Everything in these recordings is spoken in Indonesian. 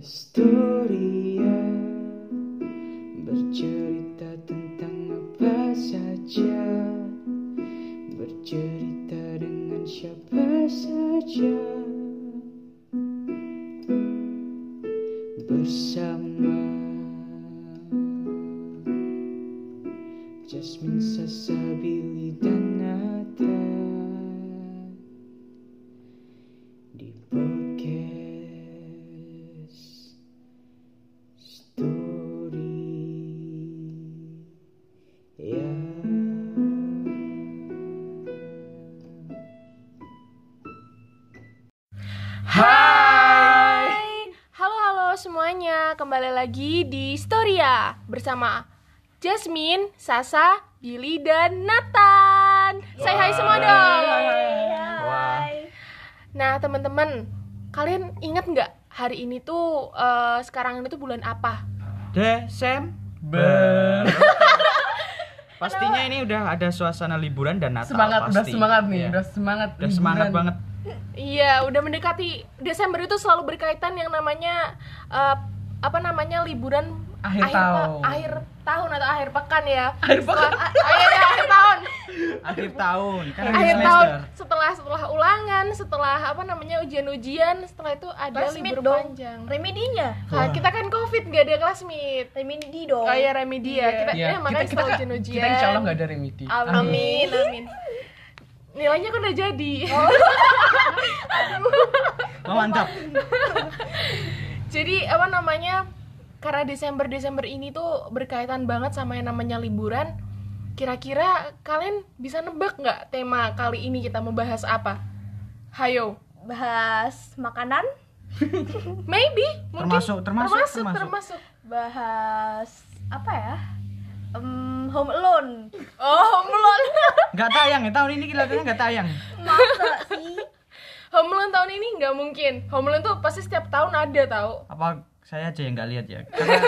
Historia bercerita tentang apa saja, bercerita dengan siapa saja, bersama Jasmine, Sasa, Billy dan Nathan. Say hai semua dong. Nah teman-teman, kalian ingat nggak hari ini tuh eh, sekarang ini tuh bulan apa? Desember. Pastinya ini udah ada suasana liburan dan Natal semangat udah pasti. semangat nih Iya. udah semangat Udah semangat liburan. banget. Iya, udah mendekati Desember itu selalu berkaitan yang namanya eh, apa namanya liburan Akhir ta- tahun. akhir tahun atau akhir pekan ya. Akhir pekan. Setelah- ah, iya, iya, akhir tahun. Akhir tahun kan akhir semester. tahun setelah setelah ulangan setelah apa namanya ujian-ujian setelah itu ada Classmate libur dong. panjang Remedinya Nah, kita kan covid nggak ada classmate Remedi dong oh ya remedi ya kita Iya, ya, makanya kita, kita, ujian-ujian kita insya Allah nggak ada remedi amin amin nilainya kan udah jadi Oh, mantap. jadi apa namanya karena Desember Desember ini tuh berkaitan banget sama yang namanya liburan kira-kira kalian bisa nebak nggak tema kali ini kita membahas apa hayo bahas makanan maybe mungkin Termasuk- termasuk- termasuk, termasuk. termasuk. bahas apa ya Em, home alone oh belum Nggak tayang ya tahun ini kelihatannya nggak tayang. masa sih Home Alone tahun ini nggak mungkin. Home Alone tuh pasti setiap tahun ada tahu. Apa saya aja yang nggak lihat ya? Karena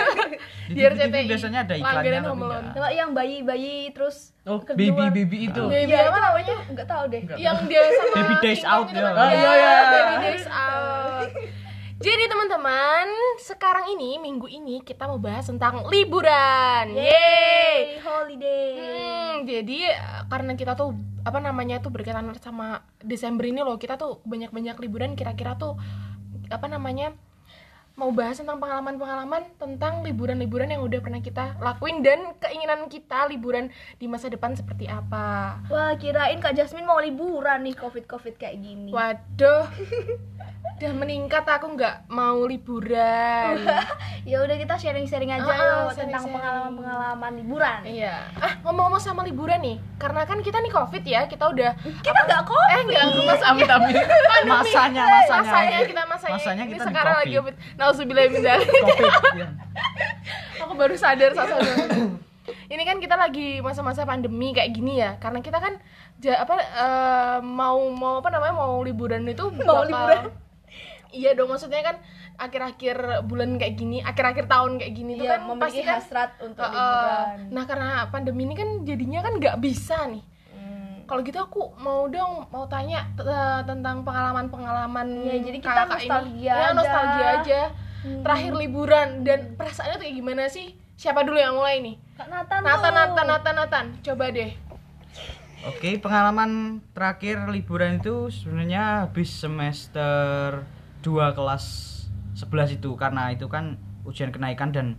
di TV RCTI, biasanya ada iklannya tapi kalau yang bayi-bayi terus oh baby baby itu Baby ya, apa itu namanya? nggak tahu deh. Yang dia sama Baby Days King Out ya. Ah, iya, iya. Baby Days Out. Jadi teman-teman, sekarang ini minggu ini kita mau bahas tentang liburan. Yeay. Holiday Hmm, jadi karena kita tuh apa namanya tuh berkaitan sama Desember ini loh, kita tuh banyak-banyak liburan kira-kira tuh apa namanya mau bahas tentang pengalaman-pengalaman tentang liburan-liburan yang udah pernah kita lakuin dan keinginan kita liburan di masa depan seperti apa. wah kirain kak Jasmine mau liburan nih covid covid kayak gini Waduh. Udah meningkat aku nggak mau liburan. ya udah kita sharing sharing aja ah, yuk tentang sharing-sharing. pengalaman pengalaman liburan Iya. Ah, ngomong-ngomong sama liburan nih. Karena kan kita nih Covid ya, kita udah kita nggak kok eh enggak mas amit amit pandemi. Masanya, masanya. masanya kita masanya, Masanya ini kita di sekarang Covid. lagi Covid. Nauzubillah ya. Aku baru sadar sasa Ini kan kita lagi masa-masa pandemi kayak gini ya. Karena kita kan ja, apa eh, mau mau apa namanya mau liburan itu Mau bakal- liburan. Iya dong maksudnya kan akhir-akhir bulan kayak gini, akhir-akhir tahun kayak gini tuh Iya, kan memiliki pasti kan hasrat untuk Heeh. liburan Nah karena pandemi ini kan jadinya kan nggak bisa nih. Kalau gitu aku mau dong mau tanya t- tentang pengalaman-pengalaman Ya, jadi kita kakak ini. nostalgia Ya, aja. nostalgia aja. Hmm. Terakhir liburan dan perasaannya tuh kayak gimana sih? Siapa dulu yang mulai nih? Kak Nathan Nathan, tuh. Nathan, Nathan, Nathan. Coba deh. Oke, pengalaman terakhir liburan itu sebenarnya habis semester 2 kelas 11 itu karena itu kan ujian kenaikan dan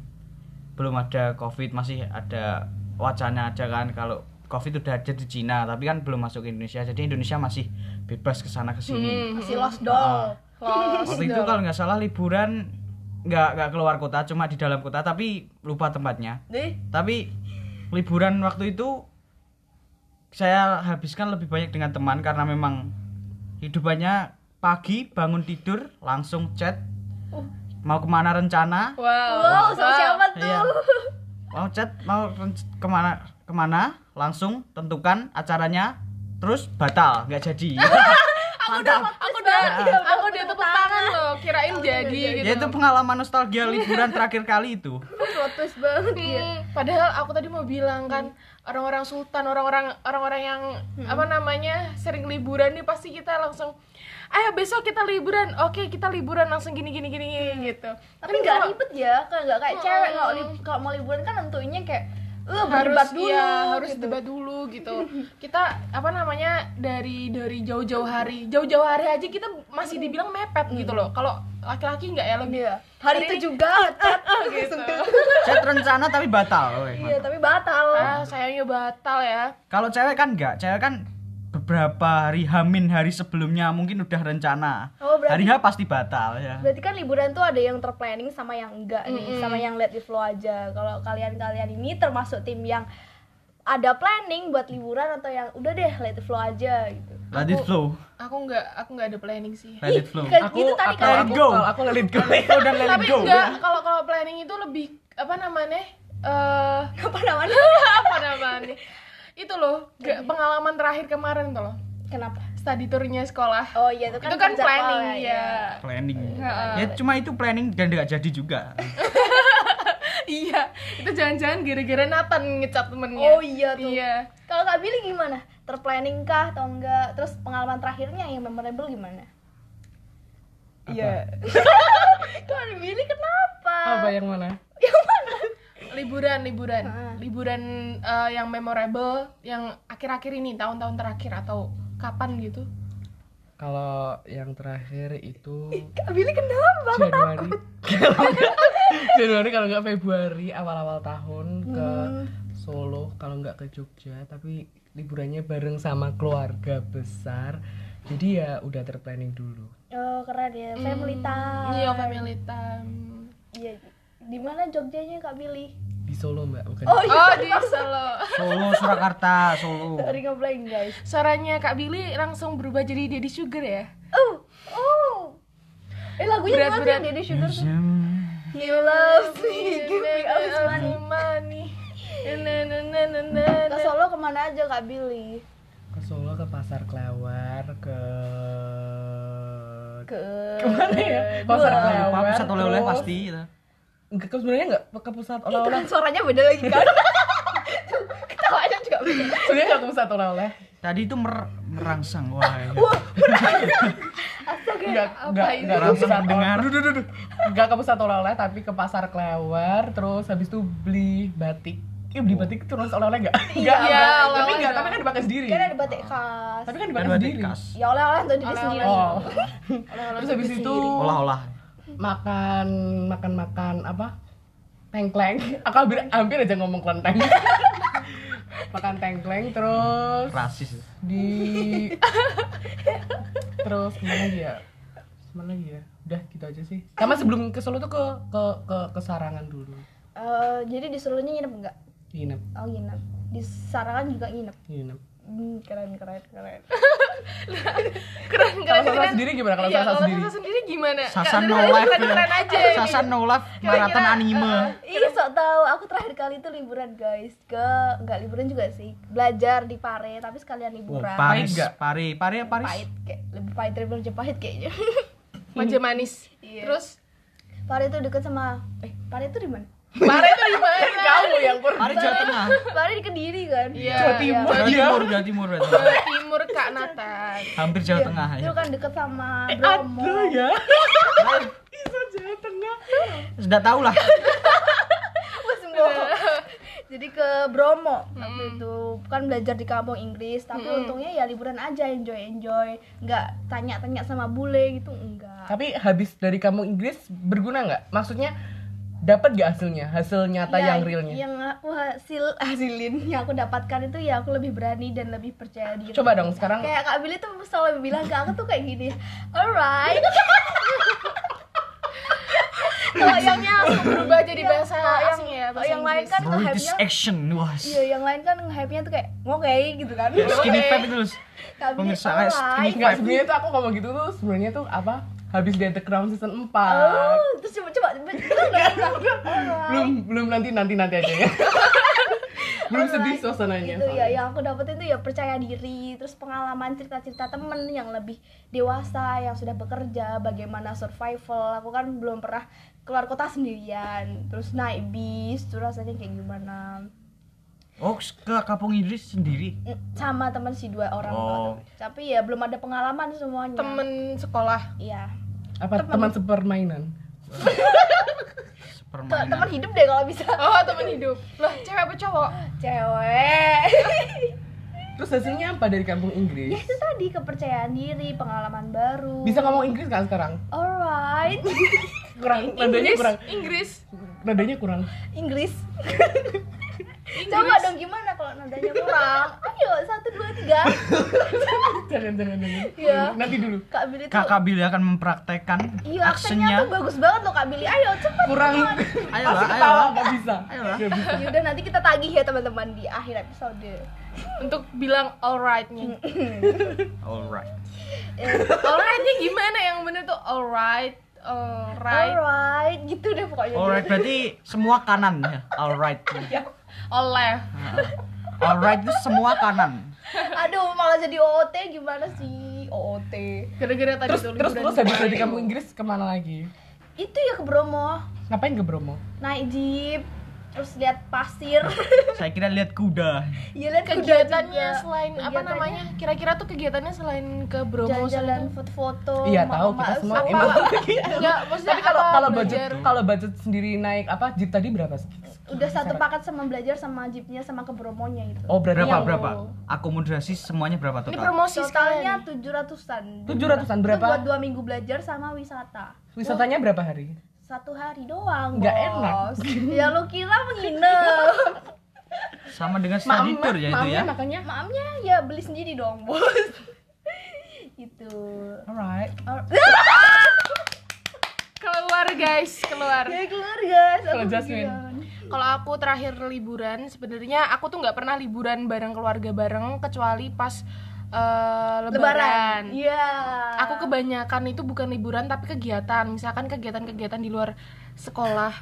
belum ada Covid, masih ada wacana aja kan kalau Covid udah ada di Cina, tapi kan belum masuk ke Indonesia. Jadi Indonesia masih bebas ke sana ke sini. masih lost doll Lost Waktu itu kalau nggak salah liburan nggak nggak keluar kota, cuma di dalam kota tapi lupa tempatnya. Tapi liburan waktu itu saya habiskan lebih banyak dengan teman karena memang hidupannya pagi bangun tidur langsung chat mau ke mana rencana Wow. wow, sama siapa tuh? Iya. mau chat mau ke mana ke mana? Langsung tentukan acaranya terus batal nggak jadi. Mantap. Aku udah, aku udah tepuk tangan loh. Kirain jadi gitu. ya itu pengalaman nostalgia liburan terakhir kali itu. Twist banget. Ya. Hmm, padahal aku tadi mau bilang kan orang-orang sultan, orang-orang orang-orang yang apa namanya sering liburan nih pasti kita langsung ayo besok kita liburan. Oke kita liburan langsung gini gini gini, gini gitu. Tapi Kan nggak ribet ya kan nggak kayak cewek. Kalau Mm. li- kalau mau liburan kan nentuinnya kayak eh harus berdebat dulu iya, harus gitu. debat dulu gitu. Kita apa namanya dari dari jauh-jauh hari jauh-jauh hari aja kita masih dibilang mepet gitu loh. Kalau laki-laki nggak ya lebih Iya. hari itu juga. Chat gitu. Saya rencana tapi batal. iya tapi batal. Ah sayangnya batal ya. Kalau cewek kan enggak, cewek kan beberapa hari hamin hari sebelumnya mungkin udah rencana. Oh, berarti- Hari H pasti batal ya. berarti kan liburan tuh ada yang terplanning sama yang enggak nih sama yang let it flow aja kalau kalian-kalian ini termasuk tim yang ada planning buat liburan atau yang udah deh let it flow aja gitu Let it flow. aku nggak aku nggak ada planning sih Let it flow. Kayak gitu tadi let kan it go. Kalau aku let it go. Let it flow dan let it tapi go. enggak kalau kalau planning itu lebih apa namanya eh apa namanya apa namanya itu loh gak, pengalaman terakhir kemarin tuh loh kenapa study tournya sekolah oh iya itu kan itu kan jadwal planning ya, ya Planning. Heeh. Ya cuma itu planning dan enggak jadi juga. iya itu jangan-jangan gara-gara Nathan ngecat temennya Oh iya tuh. iya Kalau Kak Billy gimana? Terplanning kah atau enggak? Terus pengalaman terakhirnya yang memorable gimana? Iya. Kak Billy kenapa? Apa yang mana? Liburan liburan Heeh. liburan eh, yang memorable yang akhir-akhir ini tahun-tahun terakhir atau kapan gitu Kalau yang terakhir itu Kak Billy kenapa? Januari. Nggak- Januari kalau nggak Februari awal-awal tahun ke Solo kalau nggak ke Jogja tapi liburannya bareng sama keluarga besar. Jadi ya udah terplanning dulu. Oh keren ya, family time. iya family time Iya. Di mana Jogjanya Kak Billy? Di Solo mbak bukan? Oh iya. oh di Solo Solo, Surakarta, Solo. Dari ngeblank guys. suaranya Kak Billy langsung berubah jadi Daddy Sugar ya Oh, oh. Eh lagunya Berat, sih berat. Daddy Sugar tuh? You love me, give me all this money. money. Na, na, na, na, na, Ke. Solo ke mana aja Kak Billy? Ke Solo ke Pasar Kelawar ke Ke ke mana ya? Pasar. Kelawar. Oleh-oleh terus- pasti gitu. Enggak, ke sebenarnya enggak ke pusat Itu oleh-oleh. kan suaranya beda lagi kan? Ketawanya juga beda. Sebenarnya enggak ke pusat oleh-oleh. Tadi itu mer- merangsang wah. ya. Astaga. Enggak, Apa enggak, ini? enggak ke Langsung pusat mendengar. oleh- Enggak ke pusat oleh-oleh tapi ke pasar Kelewar terus habis itu beli batik. Eh beli batik terus oleh-oleh enggak? Enggak, Iya, enggak. Tapi oleh-oleh enggak, tapi enggak. kan dipakai sendiri. Kan ada batik khas. Tapi kan Kan dipakai sendiri. Ya oleh-oleh untuk diri sendiri. Oh. Terus habis itu. Olah-olah. Makan makan makan apa? Tengkleng. Aku hampir hampir aja ngomong kelenteng. makan tengkleng terus Rasis. di terus lagi ya lagi ya udah gitu aja sih sama sebelum ke Solo tuh ke ke ke, ke Sarangan dulu Eh, jadi di Solonya nginep enggak? nginep Oh nginep. Di Sarangan juga nginep. nginep Hmm, keren keren keren. keren kalau keren Sasa keren. sendiri gimana kalau Iya, Sasa kalau sendiri Sasa sendiri gimana Nggak, no keren- life. keren, keren aja Sasan no life maraton anime. Ih sok tahu. Aku terakhir kali itu liburan guys ke nggak liburan juga sih. Belajar di Pare tapi sekalian Wow, liburan. Paris, nggak? Pare, Pare apa Paris? Pahit kayak lebih pahit daripada Jepahit kayaknya. manja manis Iya. terus Pare itu deket sama eh Pare itu di mana? Pare itu di mana kamu yang pernah Pare Jawa Tengah. Pare di Kediri kan? Iya. Jawa Timur. Jawa Timur, Jawa Timur berarti. Jawa Timur Kak Nathan Hampir Jawa Tengah Itu ya. kan deket sama Bromo. ada ya Sudah tahu lah. Jadi ke Bromo waktu itu kan belajar di kampung Inggris, tapi untungnya ya liburan aja enjoy enjoy, nggak tanya-tanya sama bule gitu enggak. tapi habis dari kampung Inggris berguna nggak maksudnya dapat gak hasilnya hasil nyata Ya, yang realnya Yang aku hasil hasilin yang aku dapatkan itu ya aku lebih berani dan lebih percaya diri. coba dong sekarang Kayak Kak Billy tuh selalu bilang ke aku tuh kayak gini, alright. Kalau yang langsung berubah jadi Iya, bahasa yang- asing ya bahasa yang lain kan nge-hype-nya action, wah. Iya, yang lain kan nge-hype-nya tuh kayak oke gitu kan. Skinny Oke. fat itu. Billy, Pemirsa kayak skinny sebenarnya tuh aku ngomong gitu tuh sebenarnya tuh apa? Habis dia The Crown season 4. Oh, terus coba coba. Belum belum nanti nanti nanti aja ya. belum sedih suasananya. gitu ya yang aku dapetin tuh ya percaya diri terus pengalaman cerita-cerita temen yang lebih dewasa yang sudah bekerja bagaimana survival aku kan belum pernah keluar kota sendirian terus naik bis tuh rasanya kayak gimana Oh, ke Kampung Idris sendiri. sama teman si dua orang Oh. tapi ya belum ada pengalaman semuanya temen sekolah iya Apa teman sepermainan? Te- Permainan. teman hidup deh kalau bisa oh temen hidup lah cewek apa cowok cewek Terus hasilnya apa dari kampung ya Inggris? itu tadi kepercayaan diri pengalaman baru Bisa ngomong Inggris kan sekarang? alright Kurang, nadanya Inggris kurang. Inggris Nadanya kurang. Inggris coba dong gimana kalau nadanya kurang ayo satu dua tiga Jangan, jangan, jangan. Iya. Nanti dulu. kak Billy tuh Kakak Billy akan mempraktekkan iya aksennya aksennya. tuh bagus banget loh kak Billy ayo cepet Kurang. Ayolah, Pasti ayolah. ketawa, nggak bisa. Ayolah. Nggak bisa. yaudah nanti kita tagih ya teman-teman di akhir episode untuk bilang alrightnya Alright. alrightnya gimana yang bener tuh alright alright alright gitu deh pokoknya Alright berarti semua kanan ya. Alright. oleh Alright itu semua kanan. aduh malah jadi OOT gimana sih OOT gara-gara tadi Terus, tuh terus, terus habis di dari Bali. kampung Inggris ke mana lagi? itu ya ke Bromo Ngapain ke Bromo? naik jeep terus lihat pasir Saya kira lihat kuda. ya lihat kuda kegiatannya juga. selain apa Kegiatannya namanya kira-kira tuh kegiatannya selain ke Bromo jalan-jalan sama- foto-foto Iya tahu kita semua apa- emang. enggak maksudnya Tapi kalau apa, kalau budget kalau budget sendiri naik apa jeep tadi berapa? sih? udah satu paket sama belajar sama jeepnya sama ke Bromonya gitu Oh Berapa yang berapa? Akomodasi semuanya berapa ini total? promosi totalnya tujuh ratusan tujuh ratusan berapa? buat dua minggu belajar sama wisata Wisatanya berapa hari? Satu hari doang Nggak bos. ya lu kira menginap Sama dengan study tour ya itu ya. makanya. maamnya ya beli sendiri dong bos itu Alright. Or- keluar guys keluar ya keluar guys Kalau aku Jasmine? kalau aku terakhir liburan sebenarnya aku tuh nggak pernah liburan bareng keluarga bareng kecuali pas eh, lebaran, iya. Aku kebanyakan itu bukan liburan tapi kegiatan. Misalkan kegiatan-kegiatan di luar sekolah.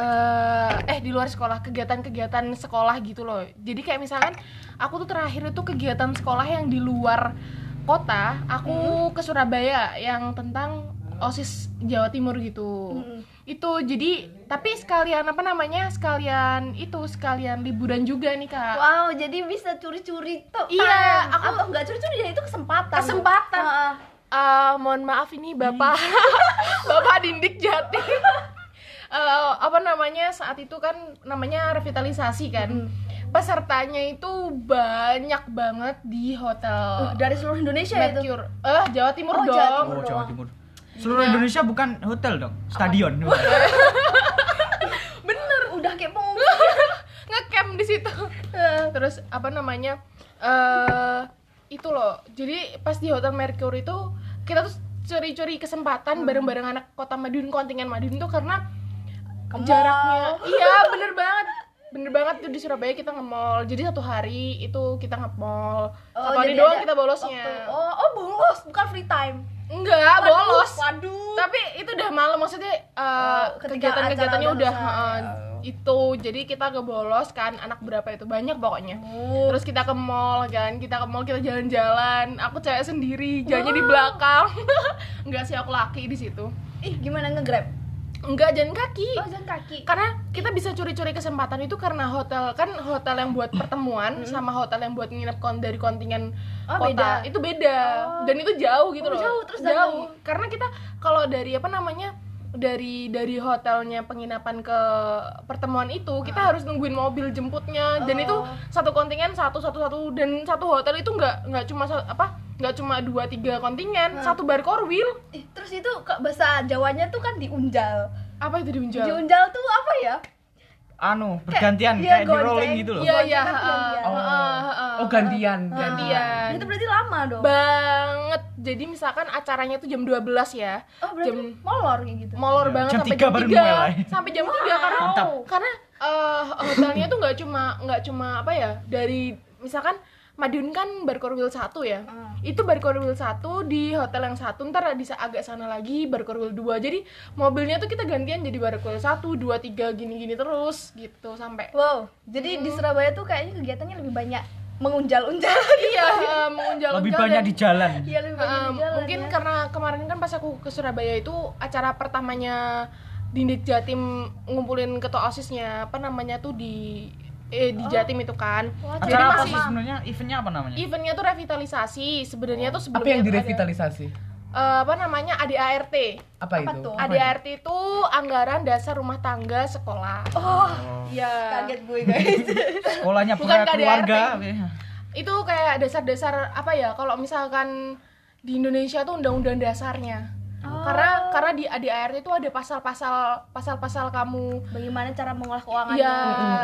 Eh eh di luar sekolah. Kegiatan-kegiatan sekolah gitu loh. Jadi kayak misalkan aku tuh terakhir itu kegiatan sekolah yang di luar kota aku ke Surabaya yang tentang osis Jawa Timur gitu. Mm-mm. itu jadi tapi sekalian apa namanya sekalian itu sekalian liburan juga nih kak Wow, jadi bisa curi-curi tuh. Iya, aku- atau enggak curi-curi ya itu kesempatan. Kesempatan. Heeh. Eh, mohon maaf ini bapak bapak Dindik Jati Eh, apa namanya saat itu kan namanya revitalisasi kan pesertanya itu banyak banget di hotel Uh, dari seluruh Indonesia ya itu. Mercure eh Jawa Timur Oh, dong Jawa Timur. Oh, Jawa doang. Seluruh Indonesia bukan hotel dong, stadion. Bener, udah kayak pengungsi. ngecamp di situ. Terus apa namanya eh itu loh. Jadi pas di hotel Mercure itu kita tuh curi-curi kesempatan bareng-bareng anak kota Madiun kontingen Madiun tuh karena Ke mall. jaraknya iya bener banget bener banget tuh di Surabaya kita nge-mall. Jadi satu hari itu kita nge-mall. Satu hari doang kita bolosnya. waktu- Oh, oh bolos, bukan free time. enggak Waduh, bolos. Waduh. tapi itu udah malam maksudnya Oh, ketika kegiatan-kegiatannya udah eh, itu. Jadi kita ngebolos kan anak berapa itu? Banyak pokoknya. Oh. terus kita ke mall kan kita ke mall kita jalan-jalan. Aku cewek sendiri jalannya di belakang. Enggak sih aku laki di situ. Ih, gimana nge-grab? Enggak jalan kaki. Oh, jalan kaki. karena kita bisa curi-curi kesempatan itu karena hotel kan hotel yang buat pertemuan sama hotel yang buat nginep kon dari kontingen Oh, kota. beda. itu beda. Oh. dan itu jauh gitu Oh, loh. jauh, terus dan jauh karena kita kalau dari apa namanya dari dari hotelnya penginapan ke pertemuan itu kita harus nungguin mobil jemputnya. Dan Oh. itu satu kontingen satu satu satu dan satu hotel itu nggak nggak cuma apa nggak cuma dua tiga kontingen satu bar korwil terus itu ke bahasa Jawanya tuh kan diunjal. apa itu diunjal Diunjal tuh apa ya? Anu, bergantian iya, kayak di rolling gitu loh. Iya iya kan. Oh. Oh gantian, Gantian. Itu berarti lama dong. banget jadi misalkan acaranya tuh jam 12 ya oh, berarti jam- molor kayak gitu. molor Iya, banget jam sampai tiga jam baru 3 mulai. sampai jam 3 karena Mantap. karena eh, hotelnya tuh nggak cuma nggak cuma apa ya dari misalkan Madiun kan Barkorwil 1 ya Hmm. itu Barkorwil 1 di hotel yang satu ntar di agak sana lagi Barkorwil 2 jadi mobilnya tuh kita gantian jadi Barkorwil 1, 2, 3 gini-gini terus gitu sampai Wow, jadi di Surabaya tuh kayaknya kegiatannya lebih banyak mengunjal-unjal. iya eh, mengunjal Lebih banyak di jalan. Iya, lebih banyak Um, di jalan, mungkin ya. karena kemarin kan pas aku ke Surabaya itu acara pertamanya Dindik Jatim ngumpulin ketua osisnya apa namanya tuh di eh, di Jatim itu kan. Wah, Jadi Acara apa masih sih sebenarnya? Eventnya apa namanya? eventnya tuh revitalisasi. Sebenarnya tuh Apa sebelumnya yang tuh ada- direvitalisasi? eh, apa namanya ADART. Apa, Apa itu? tuh? ADART itu anggaran dasar rumah tangga sekolah. Oh, Iya. kaget gue guys. Sekolahnya Bukan keluarga. Itu kayak dasar-dasar apa ya? Kalau misalkan di Indonesia tuh undang-undang dasarnya. Oh. Karena karena di ADART itu ada pasal-pasal pasal-pasal kamu Bagaimana cara mengolah keuangan? Iya,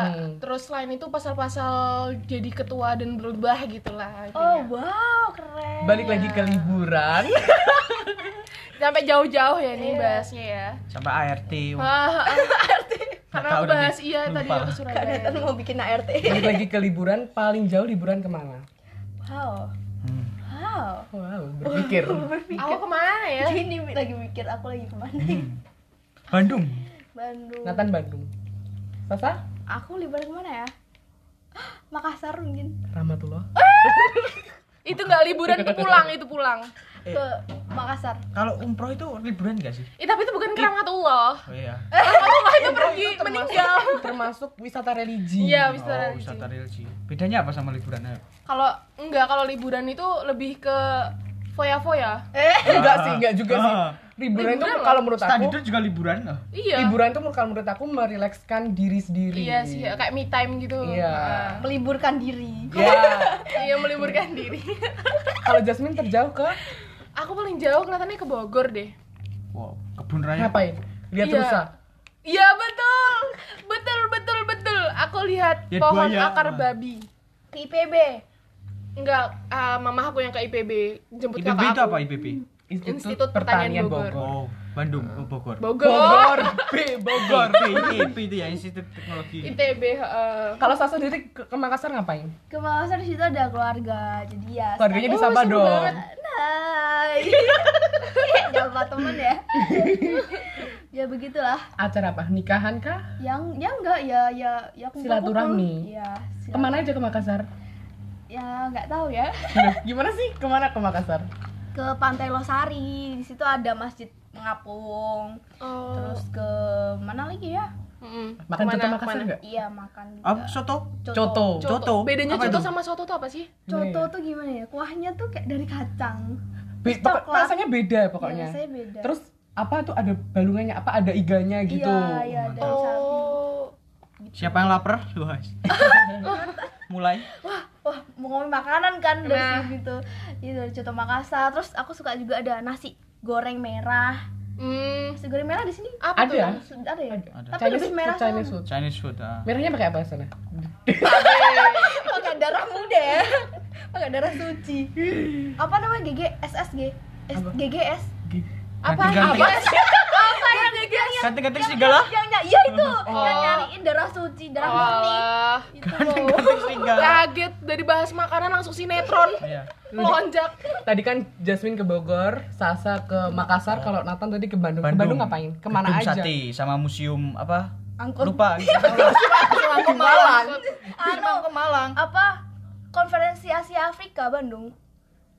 Mm-mm. terus selain itu pasal-pasal jadi ketua dan berubah gitulah. Oh, intinya. wow, keren. Balik lagi ke liburan. Sampai jauh-jauh ya nih Iya. bahasnya ya. Sampai ART. Ah, Karena tahu aku tadi, bahas iya tadi lupa. aku Kak Surabaya. Nathan mau bikin ART. Balik lagi ke liburan, paling jauh liburan ke mana? Wow. Wow. Wow, berpikir. Aku ke mana ya? Ini lagi mikir aku lagi ke mana? Hmm. Bandung. Bandung. Nathan Bandung. Sasa? Aku liburan ke mana ya? Makassar mungkin. Rahmatullah. Itu nggak liburan itu pulang, itu pulang. Eh. Ke Makassar. Kalau umroh itu liburan gak sih? Eh, tapi itu bukan keramatullah. Oh iya. Keramatullah itu pergi Itu termasuk- meninggal. Termasuk wisata religi. Iya, Oh, wisata religi. wisata religi. Bedanya apa sama liburan? Kalau enggak kalau liburan itu lebih ke foya-foya. Enggak sih, enggak juga sih. Ah. Liburan itu kalau menurut aku tour juga liburan loh. Iya. liburan itu kalau menurut aku merilekskan diri sendiri. Iya sih, kayak me time gitu. Iya. Ah. Meliburkan diri. Ya. Iya, meliburkan diri. kalau Jasmine terjauh ke Aku paling jauh kelihatannya ke Bogor deh. Wow, kebun raya. ngapain? Lihat Iya. rusa. Iya betul, betul betul betul. Aku lihat Lihat pohon buaya. akar babi. Ke IPB. Enggak, ah, mama aku yang ke IPB jemput IPB kakak itu aku. apa IPB? Institut, Institut Pertanian Pertanian Bogor. Bogor. Oh, Bandung, oh, Bogor. Bogor. Bogor. B Bogor. Bogor. IP itu ya Institut Teknologi. ITB. heeh. Kalau Sasa sendiri ke, ke Makassar ngapain? Ke Makassar di situ ada keluarga. Jadi ya. Keluarganya Oh, disapa seru dong. Hai. Jangan lupa temen ya. ya begitulah. Acara apa? Nikahan kah? Yang ya enggak ya ya ya kumpul-kumpul. Silaturahmi. Iya. silaturahmi. Ke mana aja ke Makassar? Ya nggak tahu ya. Gimana sih? Ke mana ke Makassar? Ke Pantai Losari. Di situ ada Masjid Mengapung. Oh. Terus ke mana lagi ya? Mm-mm. Makan Ke mana, coto Makassar ke mana? nggak? Iya makan juga. Apa soto? Coto. Coto. Bedanya Apa coto itu? sama soto tuh apa sih? Coto tuh gimana ya? Kuahnya tuh kayak dari kacang. Be- pokok- Coklat. rasanya beda pokoknya. Iya, rasanya beda. Terus apa tuh ada balungannya? Apa ada iganya gitu? Iya, iya dari sapi. Siapa yang lapar? Luas. Mulai. Wah, wah mau ngomongin makanan kan dari Nah. situ. Itu dari Coto Makassar. Terus aku suka juga ada nasi goreng merah. Hmm, Nasi goreng merah di sini apa Ada. tuh? ada ya? Ada. Tapi Chinese, lebih merah Chinese food. Chinese food. Ah. Merahnya pakai apa sana? Pakai darah muda ya. Pakai darah suci. Apa namanya GG SSG? S? GGS? Apa? Apa yang GG yang Ganti-ganti serigala. yang ny- iya itu yang nyariin darah suci, darah murni. Wah, Itu loh. Ganti serigala. kaget dari bahas makanan langsung sinetron. Iya. Lonjak. Tadi kan Jasmine ke Bogor, Sasa ke Makassar, kalau Nathan tadi ke Bandung. Ke Bandung ngapain? Ke mana Gedung aja? Sate sama museum apa? Angkut. Lupa. Langsung Malang. Anu Anu ke Malang. apa? Konferensi Asia Afrika Bandung.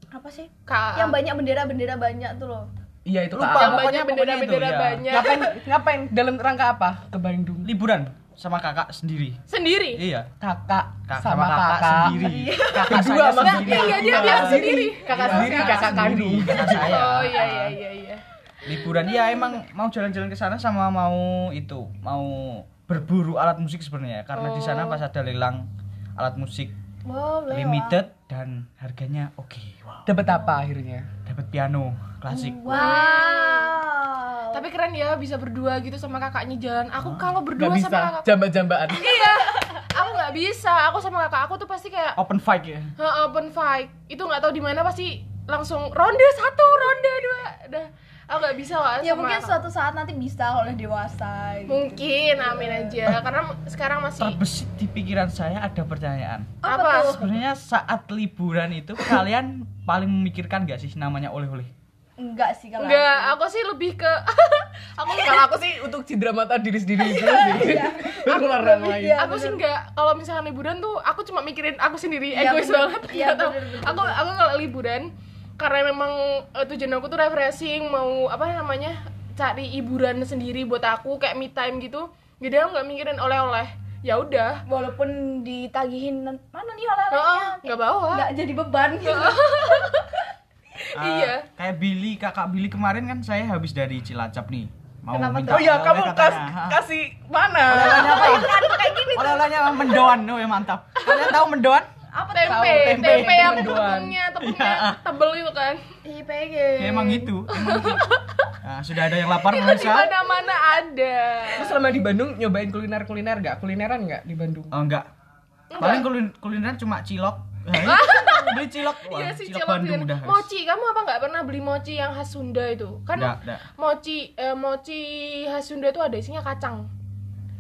Apa sih? Ka- Yang banyak bendera-bendera banyak tuh loh. Iya itu Lupa. Yang pokoknya- banyak bendera-bendera pokoknya itu, ya. banyak. Ngapain? Ngapain? Dalam rangka apa ke Bandung? Liburan sama kakak sendiri. Sendiri. Iya. Kakak Kak, sama, kakak, sendiri. Kakak Kedua sama sendiri. Iya, dia bilang sendiri. Kakak Iya, sendiri, kakak kandung. Kakak saya. Oh iya iya iya iya. Liburan ya emang mau jalan-jalan ke sana sama mau itu, mau berburu alat musik sebenarnya karena di sana Oh. pas ada lelang alat musik Wow, limited dan harganya oke. Wow. Dapat apa akhirnya? Dapat piano klasik. Wow. Tapi keren ya bisa berdua gitu sama kakaknya jalan. Aku kalau berdua Gak bisa, sama kakak, jamba-jambaan. iya. Aku nggak bisa. Aku sama kakak aku tuh pasti kayak Open fight ya. "Hah, open fight. Itu nggak tahu di mana pasti langsung ronde satu, ronde dua. Udah. Aku nggak bisa lah. Ya mungkin suatu saat nanti bisa kalau udah dewasa. gitu. Mungkin, amin aja. Karena sekarang masih Terbesit di pikiran saya ada pertanyaan. Apa, Apa? tuh? Sebenarnya saat liburan itu kalian paling memikirkan gak sih namanya oleh-oleh? Enggak sih kalau enggak. aku. Aku sih lebih ke aku Kalau aku sih untuk cindera mata diri sendiri dulu sih. Baru orang lain. Iya, aku sih bener. enggak kalau misalkan liburan tuh aku cuma mikirin aku sendiri Iya, egois bener. banget Iya, Nggak tahu. bener, bener, aku aku kalau liburan karena memang eh, tujuan aku tuh refreshing mau apa namanya cari hiburan sendiri buat aku kayak me time gitu jadi aku nggak mikirin oleh-oleh ya udah walaupun ditagihin mana nih oleh-olehnya nggak bawa nggak jadi beban gitu Ah, Iya. Kayak Billy, kakak Billy kemarin kan saya habis dari Cilacap nih. Mau Kenapa minta? Oh iya, kamu kas, kasih mana? Oleh-olehnya apa? kayak gini Oleh-olehnya mendoan, oh ya mantap. Kalian tahu mendoan? apa tempe Tahu, tempe, tempe, yang tepungnya tepungnya tebel itu kan IPG Ya, emang gitu. Emang gitu. Nah, sudah ada yang lapar itu di pemirsa? mana mana ada Terus selama di Bandung nyobain kuliner-kuliner nggak? Kulineran nggak di Bandung? Oh enggak. Paling kulin- kuliner cuma cilok. Beli cilok. Wah, Iya sih cilok cilok Bandung cilok. udah. Mochi, kamu apa nggak pernah beli mochi yang khas Sunda itu? Kan Nggak, nggak. mochi eh, mochi khas Sunda itu ada isinya kacang.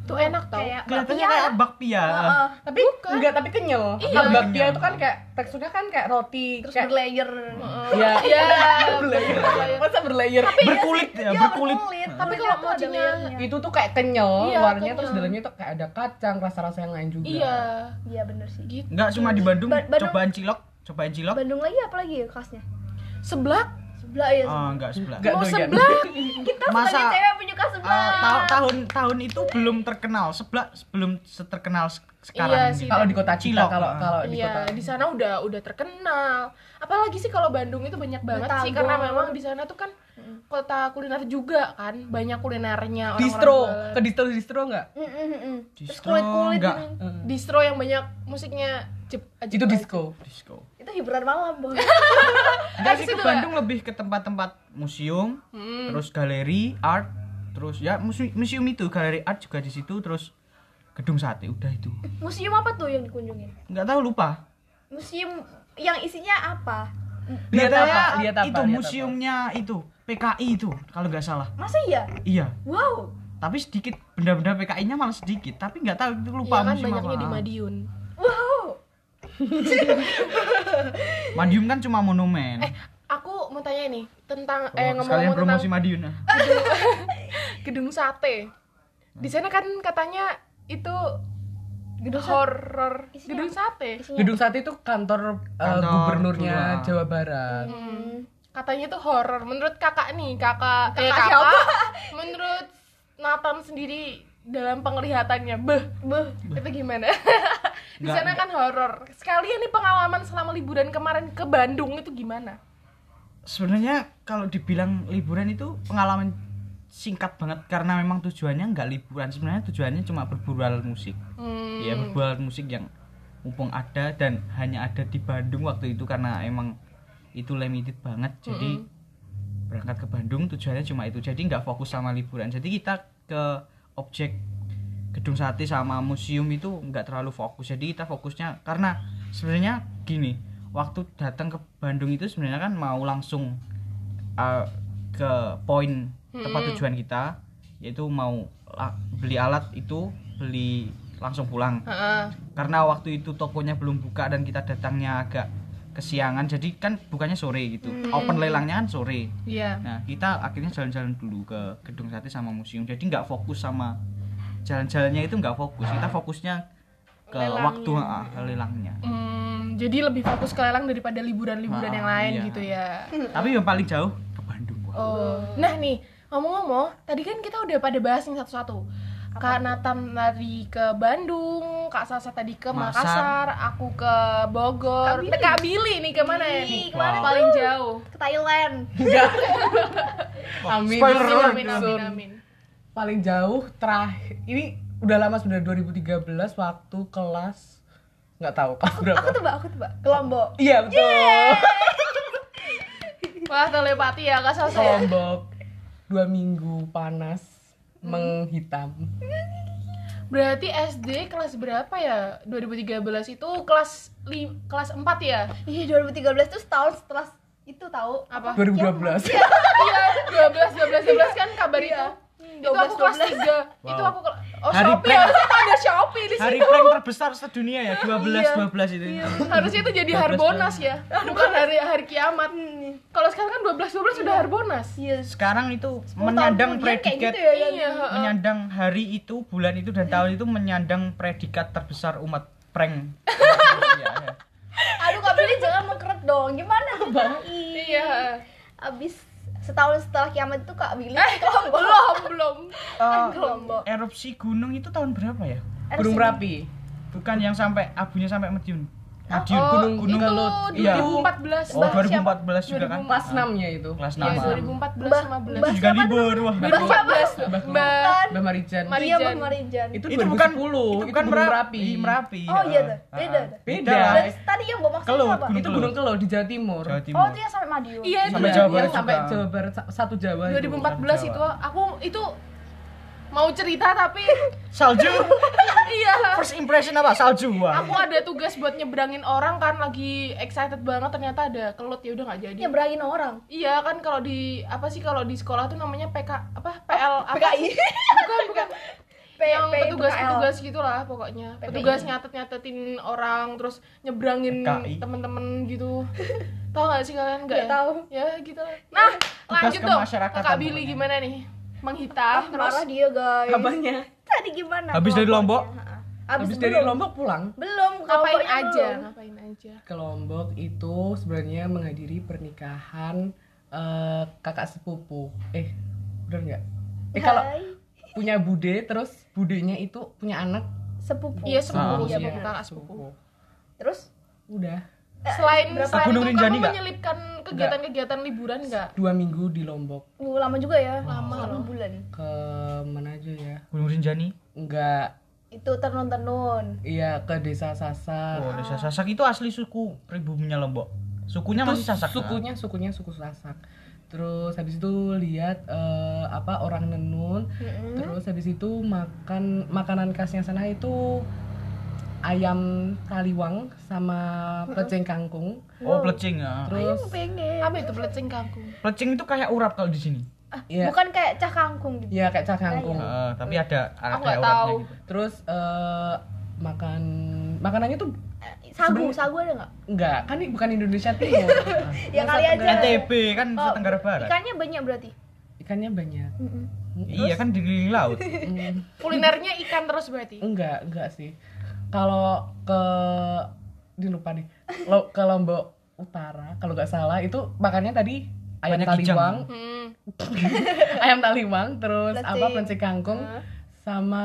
Itu enak tau. kayak Kelihatannya bakpia. kayak bakpia. Heeh. Tapi enggak, tapi kenyal. Iya. Kalau bakpia itu kan kayak teksturnya kan kayak roti, terus kayak berlayer Iya. Iya. berlayer. Masa berlayer? Berkulit ya, Iya, berkulit. Tapi kalau ada mochinya- itu tuh kayak kenyal Iya, luarnya terus kenyal. dalamnya tuh kayak ada kacang rasa-rasa yang lain juga Iya. iya bener sih Gitu. Enggak cuma di Bandung, Ba- Bandung- cobaan cilok, cobain cilok. Bandung lagi apa lagi ya khasnya Seblak sebelah ya Oh, enggak sebelah. Nggak mau doyan. seblak. kita Masa- sebagai cewek penyuka Eh, ta- tahun tahun itu belum terkenal sebelah belum seterkenal se- sekarang Iya sih. kalau di kota Cilok, kalau ah. kalau di kota Iya, di sana udah udah terkenal. Apalagi sih kalau Bandung itu banyak banget sih Batagor. karena memang di sana tuh kan kota kuliner juga kan, banyak kulinernya orang-orang distro jualan. ke distro distro nggak Mm, mm, terus Distro kulit kulit enggak. distro yang banyak musiknya Jep, itu disco disco. Itu hiburan malam boy sih ke Bandung lebih ke tempat-tempat museum, Hmm. terus galeri art, terus ya museum, museum itu galeri art juga di situ, terus gedung sate udah itu. museum apa tuh yang dikunjungin Enggak tahu lupa. museum yang isinya apa lihat apa lihat apa Itu lihat museumnya itu PKI itu kalau nggak salah. masa iya Iya. wow Tapi sedikit benda-benda PKI-nya malah sedikit, tapi nggak tahu itu lupa Iya kan banyaknya apa. di Madiun. wow Madiun kan cuma monumen. Eh, aku mau tanya nih tentang Oh, eh sekalian ngomong-ngomong promosi tentang Madiun ya. gedung sate. Di sana kan katanya itu Gedung Isinya gedung sate. isinya gedung sate itu kantor, uh, Kantor gubernurnya Jawa. Jawa Barat Hmm. Katanya itu horror. Menurut kakak nih, kakak eh, Kakak kakak, menurut Nathan sendiri dalam penglihatannya, beh, Beuh. itu gimana? Di sana kan horror. Sekalian nih pengalaman selama liburan kemarin ke Bandung itu gimana? Sebenarnya kalau dibilang liburan itu pengalaman singkat banget karena memang tujuannya nggak liburan. Sebenarnya tujuannya cuma berburu alat musik. Hmm, Ya berburu alat musik yang mumpung ada dan hanya ada di Bandung waktu itu karena emang itu limited banget. Jadi berangkat ke Bandung tujuannya cuma itu. Jadi nggak fokus sama liburan. Jadi kita ke objek gedung sate sama museum itu nggak terlalu fokus. Jadi kita fokusnya karena sebenarnya gini, waktu datang ke Bandung itu sebenarnya kan mau langsung uh, ke poin tempat tujuan kita yaitu mau la- beli alat itu beli langsung pulang. Heeh. karena waktu itu tokonya belum buka dan kita datangnya agak kesiangan. Jadi kan bukannya sore gitu. Open lelangnya kan sore. Iya. nah kita akhirnya jalan-jalan dulu ke gedung sate sama museum. Jadi nggak fokus sama jalan-jalannya itu nggak fokus kita fokusnya ke Lelangnya. waktu ah, ke lelangnya Hmm, jadi lebih fokus ke lelang daripada liburan-liburan Ah, yang lain iya. gitu ya. tapi yang paling jauh ke Bandung. Oh. Nah nih, ngomong-ngomong, tadi kan kita udah pada bahas nih satu-satu. Kak Nathan tadi ke Bandung, Kak Sasa tadi ke Makassar. Makassar, aku ke Bogor, Kak Billy. Eh, Kak Billy nih ke mana ya nih? Wow. Paling jauh. ke Thailand amin Spoiler Amin, amin, amin, amin. Paling jauh terakhir ini udah lama sebenarnya 2013 waktu kelas nggak tahu kelas berapa aku tebak aku tebak ke Lombok iya betul Wah, telepati ya Kak Sasa ya? Lombok dua minggu panas menghitam Berarti SD kelas berapa ya? 2013 itu kelas li kelas 4 ya? iya 2013 tuh setahun setelah itu tahu Apa? 2012 Iya, 12 12 12 kan kabar itu. Itu aku 12, kelas 3. 12. Itu aku Oh, Hari Shopee prank. harusnya ada Shopee di hari situ. prank terbesar sedunia ya 12 Iya. 12 itu Iya, harusnya itu jadi 12 Harbonas ya, bukan hari hari kiamat. Kalau sekarang kan 12 12 sudah Harbonas. iya sekarang itu 10 tahun menyandang predikat gitu ya, ya. Iya, menyandang hari itu bulan itu dan tahun itu menyandang predikat terbesar umat prank Iya, ya. aduh kak Billy jangan mengkeret dong gimana ceritain Iya. abis setahun setelah kiamat itu kak Billy Eh, Lombok belum, belum. Eh, ke Lombok erupsi gunung itu tahun berapa ya Gunung Merapi. Bukan yang sampai abunya sampai Madiun. Madiun Oh, gunung gunung itu Kelut. Iya. 2014 Oh, 2014 juga kan. Kelas 6-nya itu. Kelas Iya, 6. 2014 Mbah- 15 Mbah Juga libur wah. Mbah siapa? Mbak Mbak Mbak Marijan. Mari- Iya, Marijan. Mbak Marijan. Itu, Itu bukan 2010, itu bukan Merapi. Merapi. Oh iya tuh, Ah, beda ah. tuh. Beda. Terus tadi yang gue maksud apa? Itu Gunung Kelut di Jawa Timur. Jawa Oh, Timur. itu yang sampai Madiun. Iya, itu Sampai Jawa sampai. Jawa Barat sa- satu Jawa itu. 2014 itu aku itu mau cerita tapi Salju. iya First impression apa? Salju. Wah. aku ada tugas buat nyebrangin orang kan lagi excited banget ternyata ada kelut ya udah nggak jadi Nyebrangin orang. iya kan kalau di apa sih kalau di sekolah tuh namanya PK apa PL apa PKI. bukan bukan P- yang P- petugas PKL. petugas gitulah pokoknya PPI. petugas nyatet nyatetin orang terus nyebrangin temen-temen gitu tahu nggak sih kalian nggak ya tahu. ya gitu lah nah lanjut dong kakak Billy pokoknya. gimana nih Ah, menghitam terus marah dia guys. Kabarnya. Tadi gimana? Habis dari? Lombok? Habis Habis dari. Lombok pulang Belum, ngapain aja belum. ngapain aja ke Lombok itu sebenarnya menghadiri pernikahan eh, kakak sepupu. Eh, bener nggak? Eh kalau punya bude terus budenya itu punya anak sepupu. iya sepupu Ah, iya iya. kakak sepupu Terus Udah selain berapa selain Gunung itu Rinjani kamu nggak? menyelipkan kegiatan-kegiatan liburan nggak dua minggu di Lombok uh, lama juga ya. Lama Satu bulan. ke mana aja ya? Gunung Rinjani. Enggak, Itu tenun-tenun. iya ke desa Sasak. Oh, desa Sasak itu asli suku pribuminya Lombok. Sukunya Itu masih Sasak. Sukunya sukunya suku Sasak. Terus habis itu lihat eh, apa orang nenun. Mm-mm. Terus habis itu makan makanan khasnya sana itu ayam taliwang sama peceng kangkung. Oh, plecing ya. Terus pengen. apa itu pelecing kangkung Plecing itu kayak urap kalau di sini. ya Bukan kayak cah kangkung gitu. ya kayak cah kangkung. Eh, tapi ada ada Aku nggak urapnya tahu. gitu. Terus eh, makan makanannya tuh Eh, Sagu, sagu ada nggak? enggak, kan ini bukan Indonesia Timur. Ya kali aja. NTB kan Oh, Nusa Tenggara Barat. Ikannya banyak berarti. Ikannya banyak. Mm-mm. Iya kan di keliling laut. Hmm, kulinernya ikan terus berarti enggak, enggak sih. Kalau ke di lupa nih. Lo ke Lombok Utara, kalau nggak salah itu makannya tadi ayam Banyak taliwang, hmm. ayam taliwang, terus Plecing. apa pencik kangkung, Hah? sama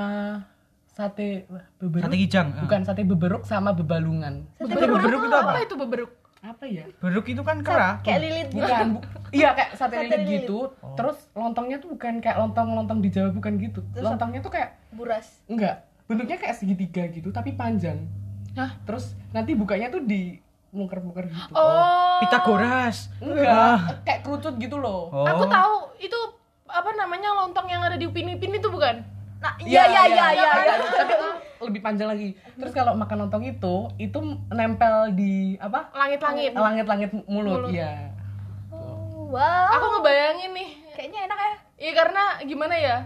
sate beberuk. Sate kijang. ah. Bukan sate beberuk sama bebalungan. Sate Sate beberuk itu apa? apa itu beberuk Apa ya? Beruk itu kan kera. Kayak lilit gitu. Bukan, bu- iya kayak sate, Sate lilit lilit. gitu. Terus lontongnya tuh bukan kayak lontong-lontong di Jawa bukan gitu. Terus lontongnya tuh kayak Buras. enggak, bentuknya kayak segitiga gitu tapi panjang. Hah? Terus nanti bukanya tuh di muker-muker gitu. oh Pitagoras. Enggak, kayak kerucut gitu loh. Oh. aku tahu itu apa namanya lontong yang ada di upin ipin itu bukan Nah, iya iya iya iya. iya. Tapi itu lebih panjang lagi. Terus kalau makan lontong itu, itu nempel di apa? langit-langit Langit-langit mulut, Mulut. ya. Oh, wow. aku ngebayangin nih Kayaknya enak ya. iya karena gimana ya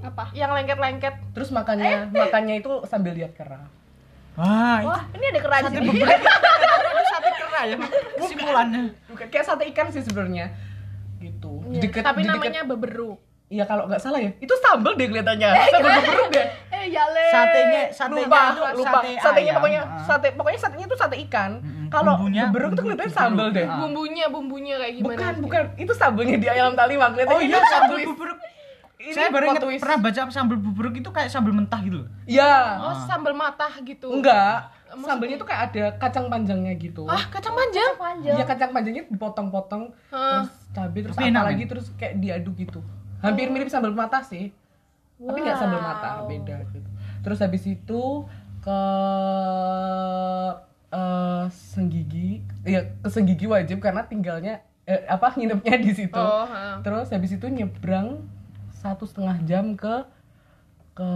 Apa? yang lengket-lengket Terus makannya, makannya itu sambil lihat kera. Wah, itu Wah, ini ada keran di sini. itu sate kera ya. Kesimpulannya. Bukan kayak sate ikan sih sebenarnya. Gitu. Di deket, tapi deket- namanya beberuk Iya kalau nggak salah ya. Itu sambal deh kelihatannya. Sambal beberuk deh. Eh, jale. Satenya, satenya lupa, itu lupa. sate Satenya ayam. pokoknya Ah. sate pokoknya satenya itu sate ikan. Mm-mm. Kalau tuh bumbu kelihatannya sambal deh. Ah. bumbunya bumbunya kayak gimana Bukan, bukan. Itu sambelnya di ayam taliwang. Kelihatannya Oh iya, itu sambal twist. bubur. Ini Saya baru ingat pernah baca sambal bubur itu kayak sambal mentah gitu. Iya. oh sambal matah gitu Enggak. Maksudnya? Sambelnya tuh kayak ada kacang panjangnya gitu. ah kacang panjang panjang. Iya kacang panjangnya dipotong-potong terus cabai terus Tapi apa enak, lagi terus kayak diaduk gitu. Hampir mirip sambal mata sih. Tapi nggak sambal mata, Wow. beda gitu. Terus habis itu ke eh Senggigi, iya ke Senggigi wajib karena tinggalnya eh, apa nginepnya di situ. oh ha. Terus habis itu nyebrang satu setengah jam ke ke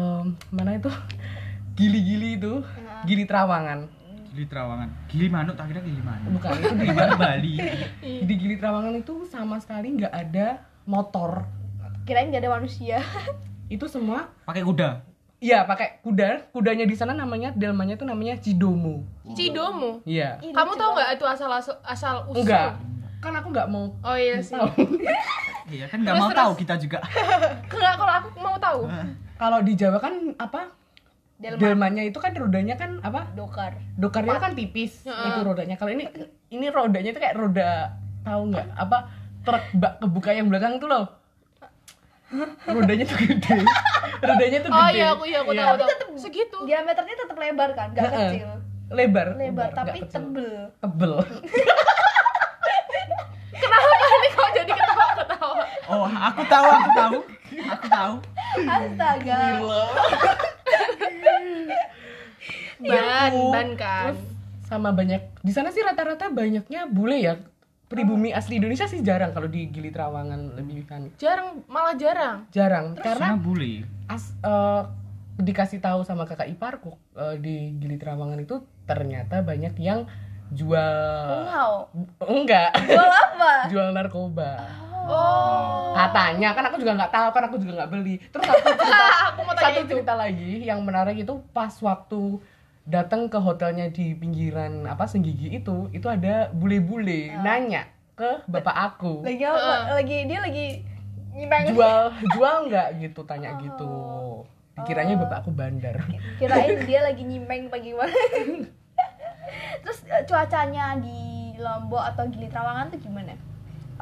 mana itu? Gili-gili itu gili Trawangan. Gili Trawangan. Gili manuk tak kira gili manuk. bukan. Itu di Bali. di gili Trawangan itu sama sekali nggak ada motor. Kirain gak ada manusia. itu semua Pakai kuda. iya pakai kuda. Kudanya di sana namanya delmanya itu namanya cidomo. Cidomo? Iya. Kamu tahu nggak itu asal asal, asal usul? Enggak kan aku nggak mau oh iya sih. tahu. Iya kan nggak mau terus. tahu kita juga. enggak kalau aku mau tahu. Kalau di Jawa kan apa? Delman. delmanya itu kan rodanya kan apa? Dokar. dokarnya kan tipis Heeh. itu rodanya. Kalau ini ini rodanya itu kayak roda tahu nggak? Apa truk bak kebuka yang belakang tuh loh. Rodanya tuh gede. Rodanya tuh oh gede. iya aku iya aku tahu tahu. Segitu. Diameternya tetap lebar kan? Gak Heeh. kecil. Lebar. Lebar nggak tapi tebel. Tebel kenapa nih kok jadi ketawa ketawa Oh, aku tahu, aku tahu. Aku tahu. astaga. Ban ban kan. Terus sama banyak di sana sih rata-rata banyaknya bule ya. Pribumi asli Indonesia sih jarang kalau di Gili Trawangan lebih kan. Jarang malah jarang. Jarang Karena karena bully. as eh, dikasih tahu sama kakak iparku eh, di Gili Trawangan itu ternyata banyak yang jual wow. Enggak. Jual apa? Jual narkoba oh. Katanya kan aku juga nggak tahu kan aku juga nggak beli. Terus satu cerita aku mau tanya satu itu. cerita lagi yang menarik itu pas waktu datang ke hotelnya di pinggiran apa Senggigi itu itu ada bule-bule nanya ke bapak aku. Lagi apa? Lagi dia lagi nyimeng jual jual nggak gitu tanya gitu. Dikiranya bapak aku bandar. Kirain dia lagi nyimeng apa gimana terus eh, cuacanya di Lombok atau Gili Trawangan tuh gimana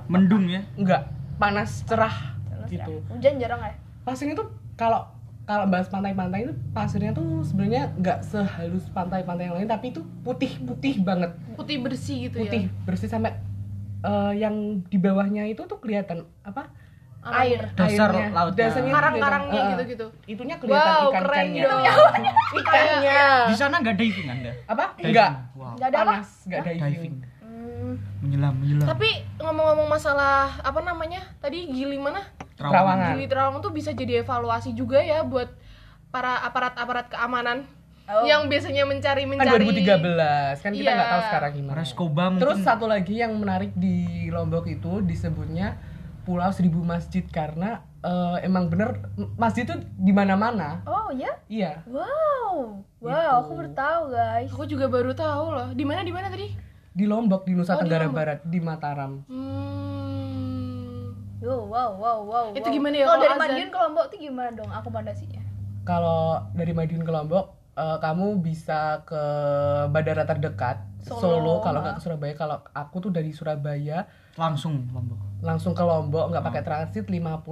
Mendung ya. nggak panas cerah Terus gitu. Ya, hujan jarang ya? Pasirnya tuh kalau kalau bahas pantai-pantai itu pasirnya tuh sebenarnya nggak sehalus pantai-pantai yang lain tapi itu putih-putih banget. Putih bersih gitu putih ya bersih sampai eh, yang di bawahnya itu tuh kelihatan apa? Air. Dasar airnya. lautnya. dasarnya karang-karangnya eh, gitu-gitu. itunya kelihatan wow ikan keren ikannya. Dong ikannya. Di sana nggak diving Anda? apa? Enggak. Wow. nggak ada apa? Panas nggak diving, Diving. Menyelam, menyelam. tapi ngomong-ngomong masalah apa namanya tadi gili mana Terawangan. gili terawang tuh bisa jadi evaluasi juga ya buat para aparat-aparat keamanan Oh. yang biasanya mencari kan mencari 2013 kan kita Iya. nggak tahu sekarang gimana Reskoba mungkin. Terus satu lagi yang menarik di Lombok itu disebutnya Pulau Seribu Masjid karena eh, emang bener masjid itu di mana-mana. oh ya Iya, wow wow Gitu. aku baru tahu guys aku juga baru tahu loh di mana di mana tadi di Lombok di Nusa Oh, di Tenggara Lombok. Barat di Mataram. hmm. wow wow wow wow Itu gimana ya kalau dari azan? Madiun ke Lombok tuh gimana dong akomodasinya Kalau dari Madiun ke Lombok eh, kamu bisa ke bandara terdekat Solo. Solo, kalau nggak ke Surabaya. Kalau aku tuh dari Surabaya langsung Lombok. langsung ke Lombok nggak pakai transit 56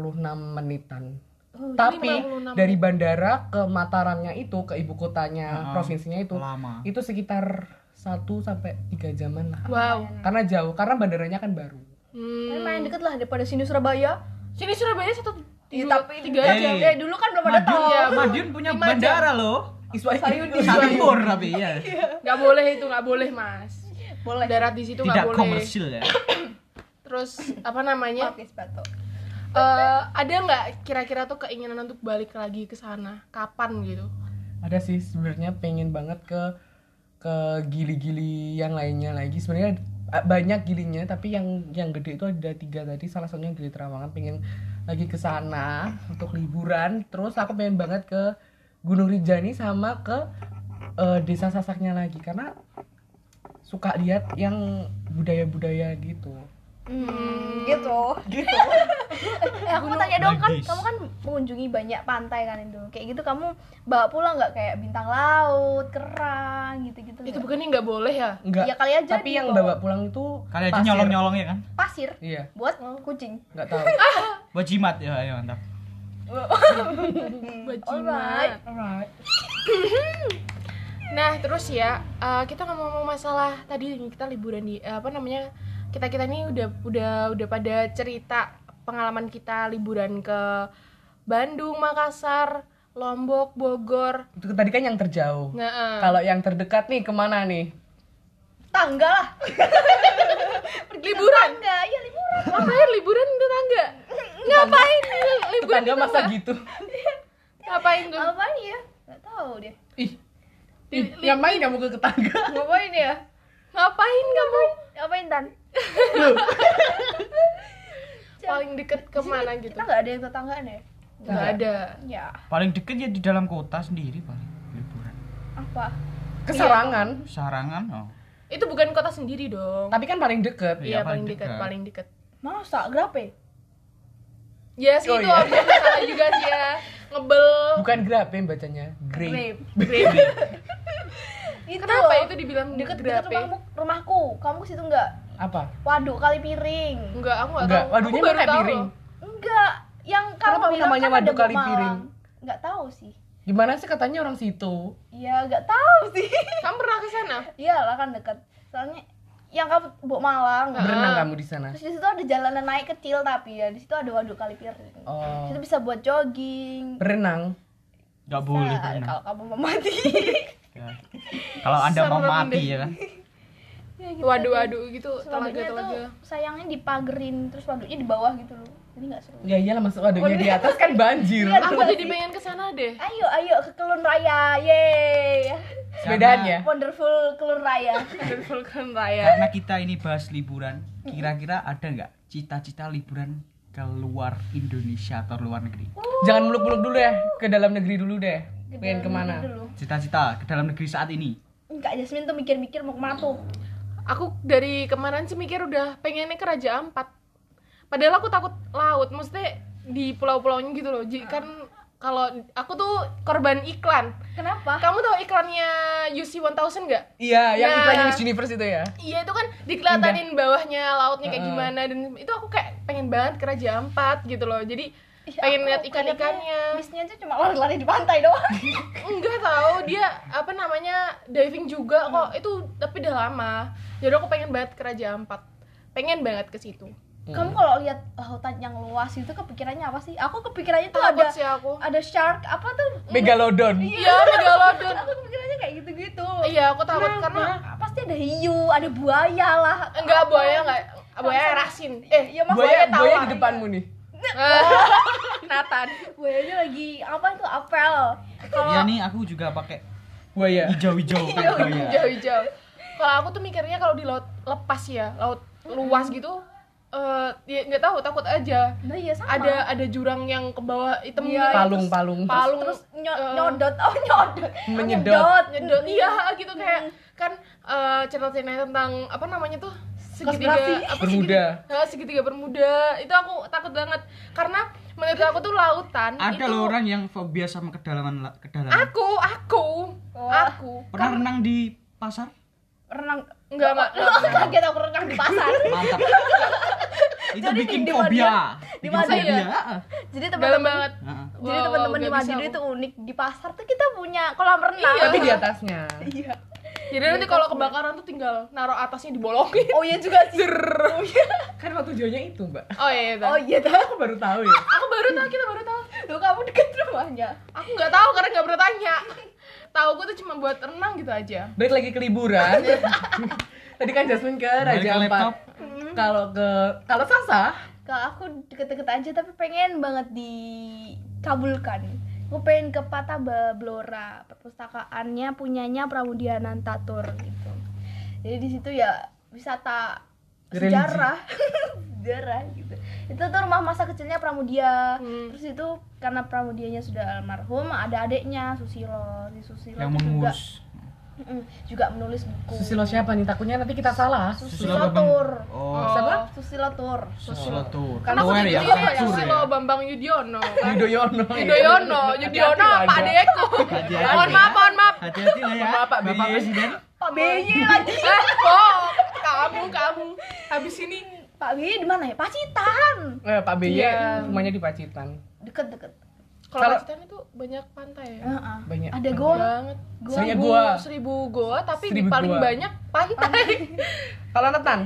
menitan. oh, Tapi 56 dari bandara ke Mataramnya itu ke ibu kotanya Ah, provinsinya itu Lama. itu sekitar 1 sampai 3 jaman lah. wow. Karena jauh, karena bandaranya kan baru. hmm. Kan main deket lah daripada sini Surabaya. Sini Surabaya satu Iya, dua, tapi tiga Eh, jam eh dulu kan belum ada Madiun, tol. Ya, Madiun punya lima jam. bandara loh. Di timur tapi ya. nggak boleh itu nggak boleh mas. Boleh. Darat di situ Tidak nggak boleh. komersil ya. terus apa namanya? Oke sepatu. Eh ada nggak kira-kira tuh keinginan untuk balik lagi ke sana? Kapan gitu? Ada sih sebenarnya pengen banget ke ke gili-gili yang lainnya lagi. Sebenarnya banyak gilinya, tapi yang yang gede itu ada tiga tadi. Salah satunya gili Trawangan. Pengen lagi ke sana untuk liburan. Terus aku pengen banget ke Gunung Rinjani sama ke eh, desa Sasaknya lagi karena suka lihat yang budaya-budaya gitu. Hmm, gitu Gitu. eh aku mau tanya dong kan kamu kan mengunjungi banyak pantai kan itu kayak gitu kamu bawa pulang nggak kayak bintang laut kerang gitu gitu itu bukannya nggak boleh ya Enggak. ya kali aja tapi yang dibawa. bawa pulang itu Kali aja nyolong-nyolong ya kan. pasir Iya, buat kucing nggak tahu. Buat jimat ya, ya mantap. buat alright jimat. Alright. nah terus ya eh, kita ngomong masalah tadi kita liburan di eh, apa namanya kita kita ini udah udah udah pada cerita pengalaman kita liburan ke Bandung Makassar Lombok Bogor. Itu tadi kan yang terjauh. nah Kalau yang terdekat nih ke mana nih? tangga lah. Liburan? Tangga ya liburan. Ngapain liburan ke tangga? Ngapain liburan Tetangga ke masa tangga? gitu. ngapain tuh? Ngapain ya? Nggak tahu deh Ih, ih ngapain kamu ke tetangga? ngapain ya ngapain kamu ngapain tan paling deket ke mana gitu kita nggak ada yang tetanggaan ya nggak ada ya Paling deket ya di dalam kota sendiri paling liburan. apa Kesarangan. Sarangan, oh. itu bukan kota sendiri dong Tapi kan paling deket. iya Iya, paling paling dekat dekat. paling dekat masa grape Yes, Oh, itu iya. agak salah juga sih ya. Ngebel. Bukan grape bacanya. Grape. grape itu Kenapa itu dibilang deket deket rumahmu rumahku kamu ke situ nggak Apa? waduk kali piring Enggak, aku enggak Enggak, tahu. waduhnya tahu piring. enggak yang Kenapa kamu bilang namanya kan ada kali Malang. piring? nggak tahu sih Gimana sih katanya orang situ? ya nggak tahu sih Kamu pernah ke sana? iyalah kan dekat soalnya yang kamu Bok Malang Berenang kamu di sana? terus di situ ada jalanan naik kecil tapi ya di situ ada waduk kali piring Oh. itu bisa buat jogging Berenang. nggak boleh Nah, berenang. kalau kamu mau mati Ya. kalau anda mau mati deh. ya kan ya, gitu Waduh-waduh gitu, Terus waduknya tuh telaga-telaga. sayangnya dipagerin terus waduknya di bawah gitu loh jadi nggak seru Ya iyalah masuk waduknya di atas kan banjir. Iya, Aku jadi pengen ke sana deh. ayo ayo ke Kelun Raya yeay Sepedaannya. wonderful Kelun Raya Vulkan Raya. karena kita ini bahas liburan kira-kira ada nggak cita-cita liburan ke luar Indonesia atau luar negeri Jangan muluk-muluk dulu ya, ke dalam negeri dulu deh. Ke Pengen ke mana? cita-cita ke dalam negeri saat ini enggak Jasmine tuh mikir-mikir mau ke mana tuh Aku dari kemarin sih mikir udah pengennya ke Raja Ampat. Padahal aku takut laut, maksudnya di pulau-pulaunya gitu loh. Jadi kan kalau aku tuh korban iklan. kenapa Kamu tahu iklannya UC 1000 nggak? Iya, yang Nah. iklannya Miss Universe itu ya. Iya itu kan dikelatanin bawahnya lautnya kayak Heeh. gimana dan itu aku kayak pengen banget ke Raja Ampat gitu loh. Jadi pengen lihat ikan-ikannya. Bisnya tuh cuma lari-lari di pantai doang Enggak tahu dia apa namanya diving juga kok itu tapi udah lama. Jadi aku pengen banget ke Raja Ampat. Pengen banget ke situ. kamu kalau lihat lautan yang luas itu kepikirannya apa sih aku kepikirannya tuh Takut ada sih aku. ada shark apa tuh Megalodon. Iya, megalodon. aku kepikirannya kayak gitu-gitu Iya, aku takut karena pasti ada hiu ada buaya lah enggak buaya enggak buaya rasin. Eh, ya mas Buaya, tawar. buaya di depanmu nih. Nathan. buayanya lagi apa itu apel kalau ya nih aku juga pakai Buaya. hijau-hijau Iya, hijau-hijau. Kalau aku tuh mikirnya kalau di laut lepas ya, laut luas gitu eh ya nggak tahu takut aja. nah iya sama Ada ada jurang yang ke bawah hitam Iya, gitu. Palung, palung. palung terus nyo- eh, nyodot oh nyodot Menyedot. nyedot iya gitu kayak kan eh cerita-cerita tentang apa namanya tuh segitiga apa Bermuda. segitiga, eh, segitiga bermuda. Itu aku takut banget. Karena menurut aku tuh lautan ada itu loh orang yang fobia sama kedalaman la- kedalaman. Aku aku Wah. aku. Pernah renang di pasar? Renang. Enggak enggak lu kaget aku renang di pasar. Mantap. Itu Jadi bikin di- di fobia di fobia. Ya? jadi teman-teman banget. Heeh. jadi Wow, teman-teman di nggak bisa. Madiun itu unik. Di pasar tuh kita punya kolam renang. Iya. Tapi di atasnya. iya jadi nanti kalau kebakaran tuh tinggal naruh atasnya dibolongin. Oh iya juga sih. Oh iya. Kan waktu tujuannya itu, Mbak. oh iya itu oh iya tuh Aku baru tahu ya. aku baru tahu kita baru tahu. Tuh kamu deket rumahnya? Aku nggak tahu karena nggak pernah tanya tahu gue tuh cuma buat renang gitu aja. Balik lagi ke liburan. Tadi kan Jasmine ke Raja Ampat. laptop. Kalau ke kalau Sasa, kalau aku deket-deket aja tapi pengen banget dikabulkan aku pengen ke Pataba Blora. Perpustakaannya punyanya Pramudia Nantatur gitu. Jadi di situ ya wisata Religi. sejarah. Sejarah gitu. Itu tuh rumah masa kecilnya Pramudia. Hmm. terus itu karena Pramudianya sudah almarhum ada adiknya Susilo. Si Susilo yang juga mengurus Mm, juga menulis buku. Susilo siapa nih? Takutnya nanti kita salah. Susilo Susilo. Tur oh. Siapa? Susilo Tur Susilo tuh karena aku ya ya Susilo ya Bambang Yudhoyono kan? Yudhoyono. Yudhoyono Yudhoyono Hati-hati Pak aja. Deku mohon ya. maaf mohon maaf. Hati-hati lah ya. Maaf, Pak. Bapak. Presiden. Pak BY lagi. Eh oh kamu kamu. Habis ini. Pak BY di mana ya? Pacitan. Eh, Pak BY Iya. rumahnya di Pacitan. deket-deket kalau Kalau- Pacitan itu banyak pantai ya? Heeh. Banyak. ada goa banget Banyak seribu, goa. seribu goa tapi di Seribu paling goa. banyak pantai Kalau Nathan,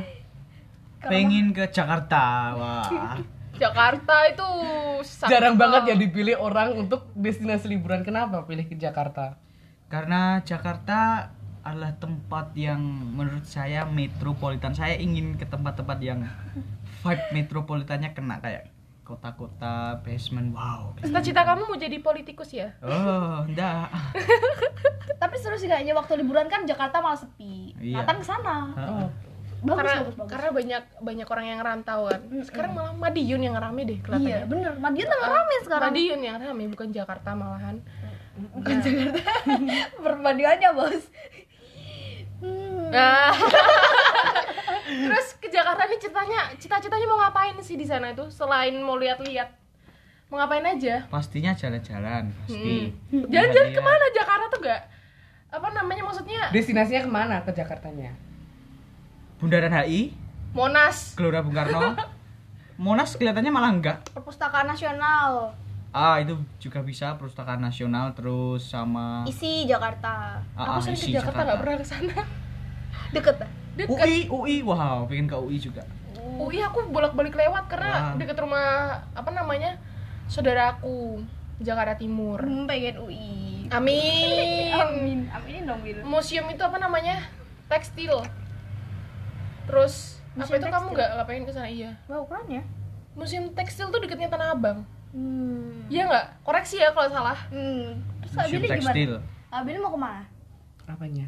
pengen ke Jakarta wah Jakarta itu sangat- jarang banget ya dipilih orang untuk destinasi liburan. Kenapa pilih ke Jakarta? karena Jakarta adalah tempat yang menurut saya metropolitan saya ingin ke tempat-tempat yang vibe metropolitannya kena kayak kota-kota basement. Wow. Cita-cita kamu mau jadi politikus ya? Oh enggak tapi seru sih kayaknya waktu liburan kan Jakarta malah sepi. Iya. Nathan ke sana Oh, bagus karena bagus bagus. karena banyak banyak orang yang rantau kan. Sekarang malah Madiun yang rame deh iya kelihatannya bener. Madiun tambah rame sekarang. Madiun yang rame bukan Jakarta malahan. Bukan Jakarta. Perbandingannya bos. Hmm. nah terus ke Jakarta nih ceritanya cita-citanya mau ngapain sih di sana itu selain mau lihat-lihat mau ngapain aja? Pastinya jalan-jalan pasti. Hmm. jalan-jalan ke mana? Jakarta tuh gak apa namanya maksudnya? Destinasinya ke mana ke Jakartanya? Bundaran HI Monas. Gelora Bung Karno. Monas kelihatannya malah enggak. perpustakaan nasional. Ah, itu juga bisa perpustakaan nasional terus sama isi Jakarta. Ah, aku ah, sering ke Jakarta nggak pernah ke sana. Deket lah deket UI, UI, wow, pengen ke UI juga. UI aku bolak-balik lewat karena Wah. deket rumah apa namanya saudaraku Jakarta Timur. Hmm, pengen UI amin. Amin aminin dong Bil. Museum itu apa namanya? Tekstil. Terus apa Museum itu kamu tekstil? nggak nggak pengen ke sana? Iya. Wow keren ya? Museum tekstil tuh deketnya Tanah Abang. Hmm. iya nggak? Koreksi ya kalau salah. Hmm. terus Museum tekstil. gimana? Kak Billy mau ke mana? Apanya?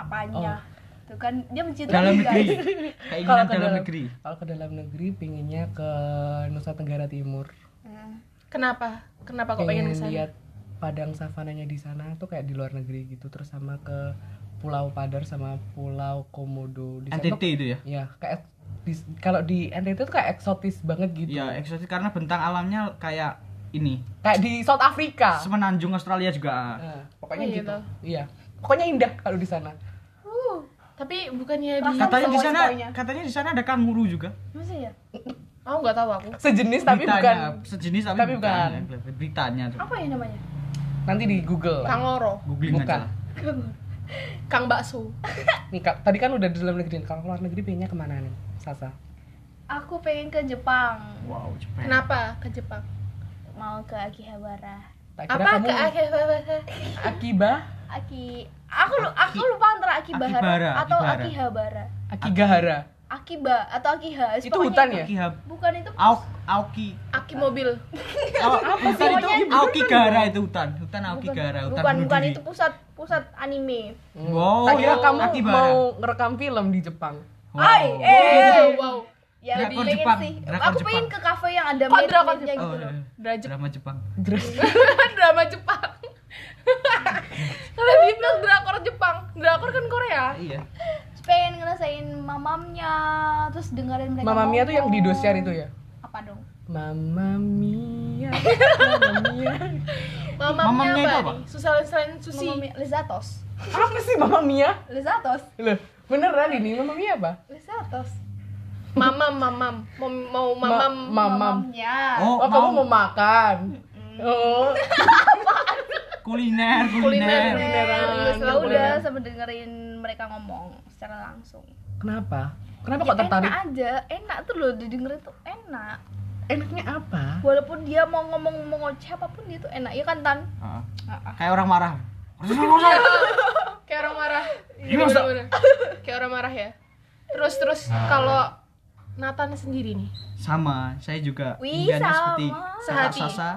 apanya tuh kan dia mencintai Dalam negeri. Kalau ke dalam dalam- negeri. Kalau ke dalam negeri pinginnya ke Nusa Tenggara Timur. Hmm. kenapa kenapa kok pengen ke sana lihat padang savananya di sana tuh kayak di luar negeri gitu terus sama ke Pulau Padar sama Pulau Komodo di sana NTT tuh- itu ya. ya kayak di- kalau di NTT tuh kayak eksotis banget gitu Iya, eksotis karena bentang alamnya kayak ini. kayak di South Africa Semenanjung Australia juga. Nah, pokoknya Oh, gitu gitu. iya pokoknya indah kalau di sana Uh, tapi bukannya di Katanya di sana katanya di sana ada kanguru juga. masa ya? Aku nggak tahu aku. Sejenis tapi bukan. sejenis tapi, tapi bukan. bukan. Beritanya tuh. apa ya namanya? Nanti di Google. Kang Oro Googling Bukan. aja. Kang Bakso. Nih Kak, tadi kan udah di dalam negeri. Kalau keluar negeri pengennya ke mana nih Sasa? Aku pengen ke Jepang. Wow, Jepang. kenapa ke Jepang? Mau ke Akihabara. Tak kira apa kamu ke akhir Akiba? Aki aku lu- aku lupa antara Akibahara Akibara, atau Akibara. Akihabara Akigahara Akiba atau Akiha Itu hutan ya? Akihab. bukan itu Aok, Aoki. Aki mobil Aok, hutan itu Pokoknya- Aokigahara itu hutan. Hutan Aokigahara, hutan bukan bukan itu pusat pusat anime Wow, tak kira oh, kamu Akibara. mau ngerekam film di Jepang Wow. Ay, eh wow ya Drakor pengen Jepang, sih drakor aku pengen ke kafe yang ada Oh, gitu loh iya. Drajep. drama Jepang. drama Jepang kalau dibilang drakor Jepang. Drakor kan Korea. Iya. Pengen ngerasain mamamnya terus dengerin mereka Mamma Mia tuh yang di dosiar itu ya? Apa dong? Mamma Mia Mamma Mia Mama Mamamnya Mia itu apa apa? nih selain Mamma Mia Lezatos apa sih Mamma Mia Lezatos loh beneran ini? Mamma Mia apa? Lezatos mamam mamam. Mau mau Ma- mamam. mamam. Mamamnya. Oh, oh kamu mau mau makan? Oh kuliner, Kuliner. kuliner. Ya udah sama dengerin mereka ngomong secara langsung kenapa kenapa Ya, kok tertarik enak aja enak tuh loh didengerin tuh enak enaknya apa walaupun dia mau ngomong mau ngoceh apa pun dia tuh enak ya kan tan Ah, ah. Kayak orang marah. kayak orang marah Iya? Bener-bener. kayak orang marah ya terus terus kalau Nathan sendiri nih Sama, saya juga Wih, sama. seperti Sehati. Sasa,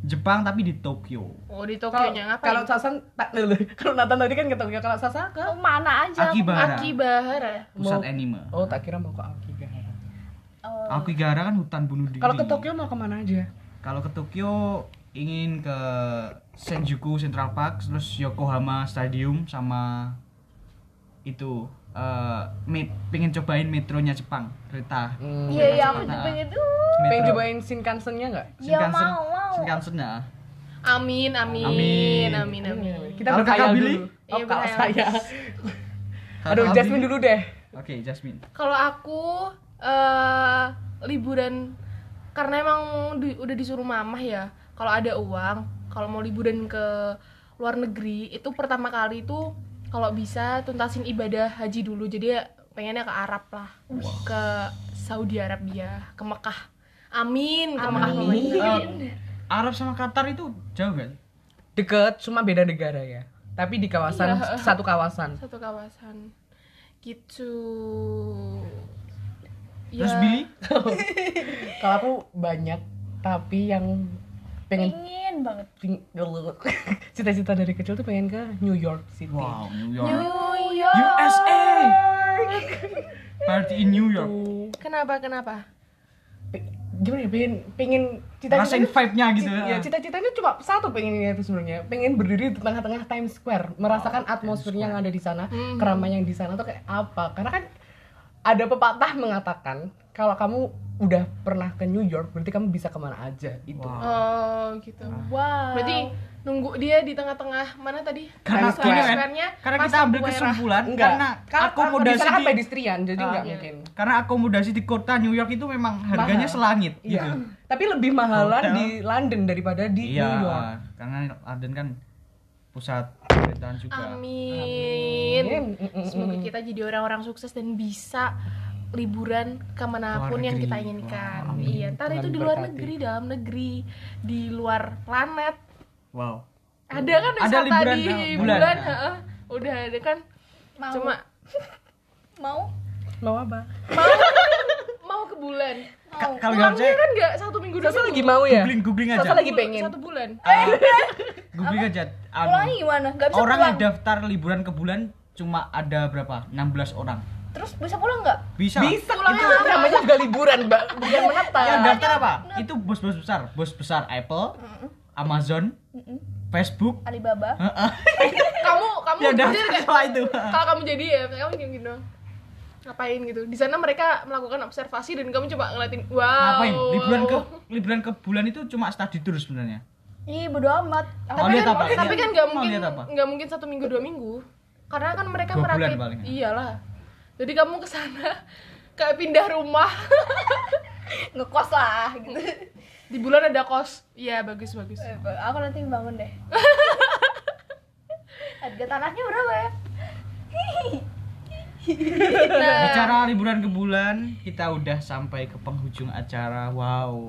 Jepang tapi di Tokyo. oh di Tokyo nya ngapain? kalau Sasan tak kalau Nathan tadi kan ke Tokyo kalau Sasa ke? Ke mana aja. Akibara, Akibahara pusat Mau- anime. oh tak kira mau ke Akigahara Oh, Akigahara kan hutan bunuh diri. kalau ke Tokyo mau ke mana aja? Kalau ke Tokyo ingin ke Senjuku Central Park, terus Yokohama Stadium sama itu eh me- pengen cobain metronya Jepang, kereta. Hmm. iya iya aku Nah, juga pengen tuh pengen metro. cobain Shinkansen-nya nggak Ya, Shinkansen, mau, mau. Shinkansen ya. amin amin Amin. amin amin, kita Kalau berkhayal kakak Billy? dulu oh Iya, kalau saya aduh Jasmine dulu deh Oke, Jasmine. kalau aku eh liburan karena emang di- udah disuruh mamah ya kalau ada uang kalau mau liburan ke luar negeri itu pertama kali itu kalau bisa tuntasin ibadah haji dulu. Jadi ya pengennya ke Arab lah. Ke Saudi Arabia ke Mekah. Amin ke Mekah. Eh, Arab sama Qatar itu jauh kan? deket cuma beda negara ya. Tapi di kawasan Iya. satu kawasan. Satu kawasan. Gitu. Terus Ya, Billy? kalau aku banyak tapi yang pengen pengen banget ping- cita-cita dari kecil tuh pengen ke New York City Wow, New York. New York USA. Party in New York. Tuh, kenapa kenapa gimana ya pengen pengen cita-citanya Rasain vibe-nya gitu. ya cita-citanya cuma satu pengennya itu sebenarnya pengen berdiri di tengah-tengah Times Square merasakan atmosfer yang ada di sana Mhm. keramaian yang di sana tuh kayak apa karena kan ada pepatah mengatakan kalau kamu udah pernah ke New York berarti kamu bisa ke mana aja itu Wow. Oh gitu. wow Berarti nunggu dia di tengah-tengah mana tadi? Karena Square-nya karena pas kita ambil kesimpulan enggak karena Karena akomodasi di kan di pedestrian jadi Ah, nggak iya. mungkin karena akomodasi di kota New York itu memang harganya Mahal. selangit Iya. gitu. Tapi lebih mahalan Hotel. di London daripada di Iya, New York. karena London kan pusat pemerintahan juga. Amin. Amin. Semoga kita jadi orang-orang sukses dan bisa liburan ke mana pun yang kita inginkan. Amin. iya, entar itu di luar berkati. negeri, dalam negeri, di luar planet. Wow. Ada kan Ada wisata liburan, di ah, bulan, bulan. heeh. udah ada kan. mau Cuma mau Mau apa? mau mau ke bulan. Kalau nggak Pulangnya percaya, kan nggak satu minggu dua Sasa lagi mau ya? googling googling aja. Sasa lagi pengen. Satu bulan. Googling aja. Anu, pulangnya gimana nggak bisa orang pulang yang daftar liburan ke bulan cuma ada berapa? 16 orang. terus bisa pulang nggak Bisa. Bisa itu namanya juga liburan, Mbak. Bukan menetap. Yang daftar apa? Itu bos-bos besar, bos besar Apple, Amazon, Facebook. Alibaba Heeh. Kamu kamu Yang jujur daftar itu. kalau kamu jadi ya kamu gini gini ngapain gitu. Di sana mereka melakukan observasi dan kamu coba ngeliatin wow. Ngapain? Liburan ke liburan ke bulan itu cuma study tour sebenarnya. ih bodo amat. Tapi kan, apa? tapi kan nggak mungkin nggak mungkin satu minggu dua minggu. Karena kan mereka Dua merakit iyalah. Jadi kamu ke sana kayak pindah rumah. Ngekos lah gitu. Di bulan ada kos. Iya bagus bagus. Eh, aku nanti bangun deh. Harga tanahnya berapa ya nah Bicara liburan ke bulan, kita udah sampai ke penghujung acara. Wow.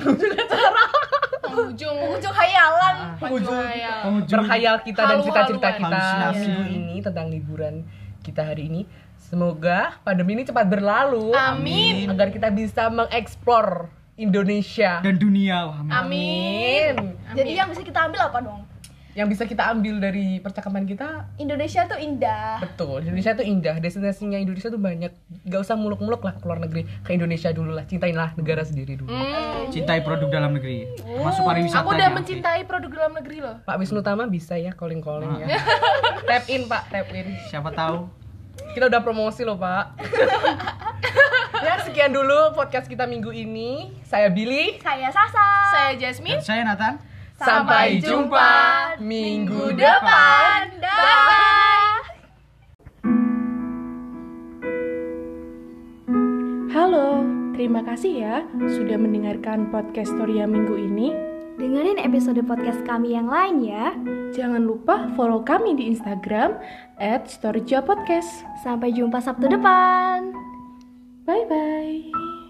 penghujung ujung hayalan penghujung hayal. Penghujung Berkhayal kita dan cita-cita kita Halusinasi. minggu ini tentang liburan kita hari ini. Semoga pandemi ini cepat berlalu. amin Agar kita bisa mengeksplor Indonesia. dan dunia. Wah, amin. amin jadi yang bisa kita ambil apa dong Yang bisa kita ambil dari percakapan kita Indonesia tuh indah Betul, Indonesia tuh indah. Destinasinya Indonesia tuh banyak. Gak usah muluk-muluk lah ke luar negeri. Ke Indonesia dulu lah. Cintainlah negara sendiri dulu. Hmm. Cintai produk dalam negeri. Termasuk pariwisata. aku udah mencintai produk dalam negeri loh Pak Wisnu Tama bisa ya calling-calling ya. tap in Pak, tap in. Siapa tahu. Kita udah promosi loh Pak. ya sekian dulu podcast kita minggu ini. Saya Billy. saya Sasa saya Jasmine Dan saya Nathan. Sampai jumpa minggu depan. dah Halo, terima kasih ya sudah mendengarkan podcast Storia minggu ini. dengerin episode podcast kami yang lain ya Jangan lupa follow kami di Instagram at Podcast. sampai jumpa Sabtu depan Bye-bye.